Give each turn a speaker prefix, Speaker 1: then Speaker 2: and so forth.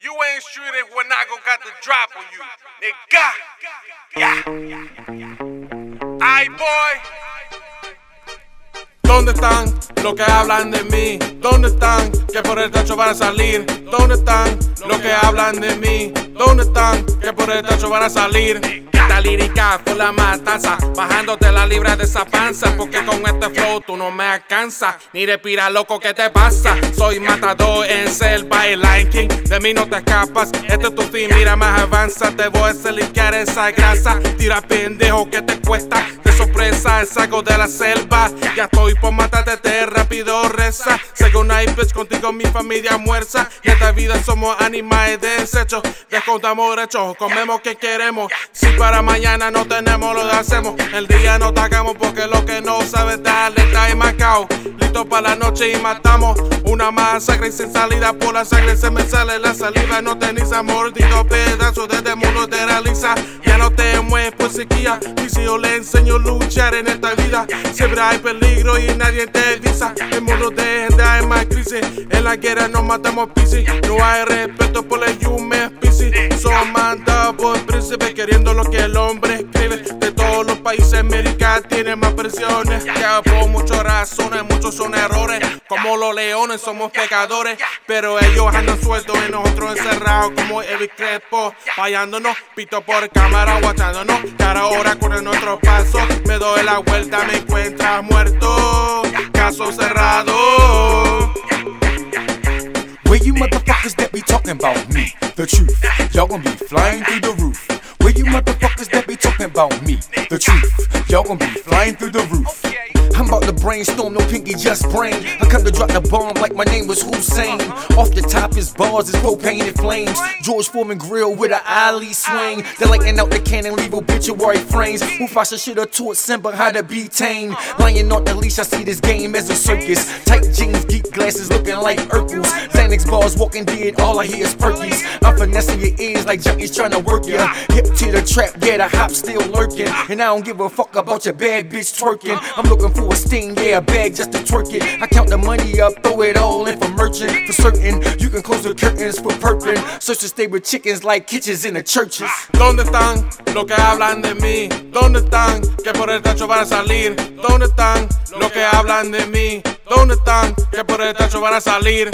Speaker 1: You ain't it when I go got the drop on you. Nigga. Ay, boy. ¿Dónde están los que hablan de mí? ¿Dónde están que por el tacho van a salir? ¿Dónde están los que hablan de mí? ¿Dónde están que por el tacho van a salir? Lírica fue la matanza, bajándote la libra de esa panza, porque con este flow tú no me alcanzas, ni respira loco, ¿qué te pasa? Soy matador en selva y Lion de mí no te escapas, este es tu fin, mira más avanza, te voy a selicar esa grasa, tira pendejo que te cuesta, de sorpresa es algo de la selva, ya estoy por matarte, te rápido reza, hay bitch contigo mi familia muerza, y esta vida somos animales desechos, descontamos derechos, comemos que queremos, si para mañana no tenemos lo hacemos. El día no tagamo porque lo que no sabes darle está marcado. Listo para la noche y matamos una masacre sin salida por la sangre. Se me sale la saliva, no tenéis amor, digo pedazos desde mundo de realiza. Ya no te mueves por sequía. Y si yo le enseño a luchar en esta vida, siempre hay peligro y nadie te avisa. El mundo de gente hay más crisis. En la guerra nos matamos piscis. No hay respeto por el yume piscis. Son mandados por príncipe queriendo lo que el hombre escribe. Todos los países América tiene más presiones. Ya por muchas razones, muchos son errores. Como los leones somos pecadores. Pero ellos andan sueltos y nosotros encerrados como el Crespo. Fallándonos, pito por cámara, guachándonos. Y ahora corre nuestro paso. Me doy la vuelta, me encuentras muerto. Caso cerrado.
Speaker 2: Where you motherfuckers that be talking about me? The truth, y'all gonna be flying through the roof. You motherfuckers that be talking about me? The truth, y'all gonna be flying through the roof. Brainstorm, no pinky, just brain. I come to drop the bomb like my name was Hussein. Off the top is bars, is propane and flames. George Foreman grill with an alley swing. They're lighting out the cannon, leave obituary frames. Mufasa should have taught Simba how to be tame. Lying on the leash, I see this game as a circus. Tight jeans, geek glasses looking like Urkels. Xanax bars walking dead, all I hear is perkies. I'm finessing your ears like junkies trying to work ya. Hip to the trap, yeah, the hop still lurking. And I don't give a fuck about your bad bitch twerking. I'm looking for a sting, yeah, a bag just to twerk it. I count the money up, throw it all in for merchant. For certain, you can close the curtains for perping. Search to stay with chickens like kitchens in the churches.
Speaker 1: ¿Dónde están los que hablan de mí? ¿Dónde están que por el tacho van a salir? ¿Dónde están los que hablan de mí? ¿Dónde están que por el tacho van a salir?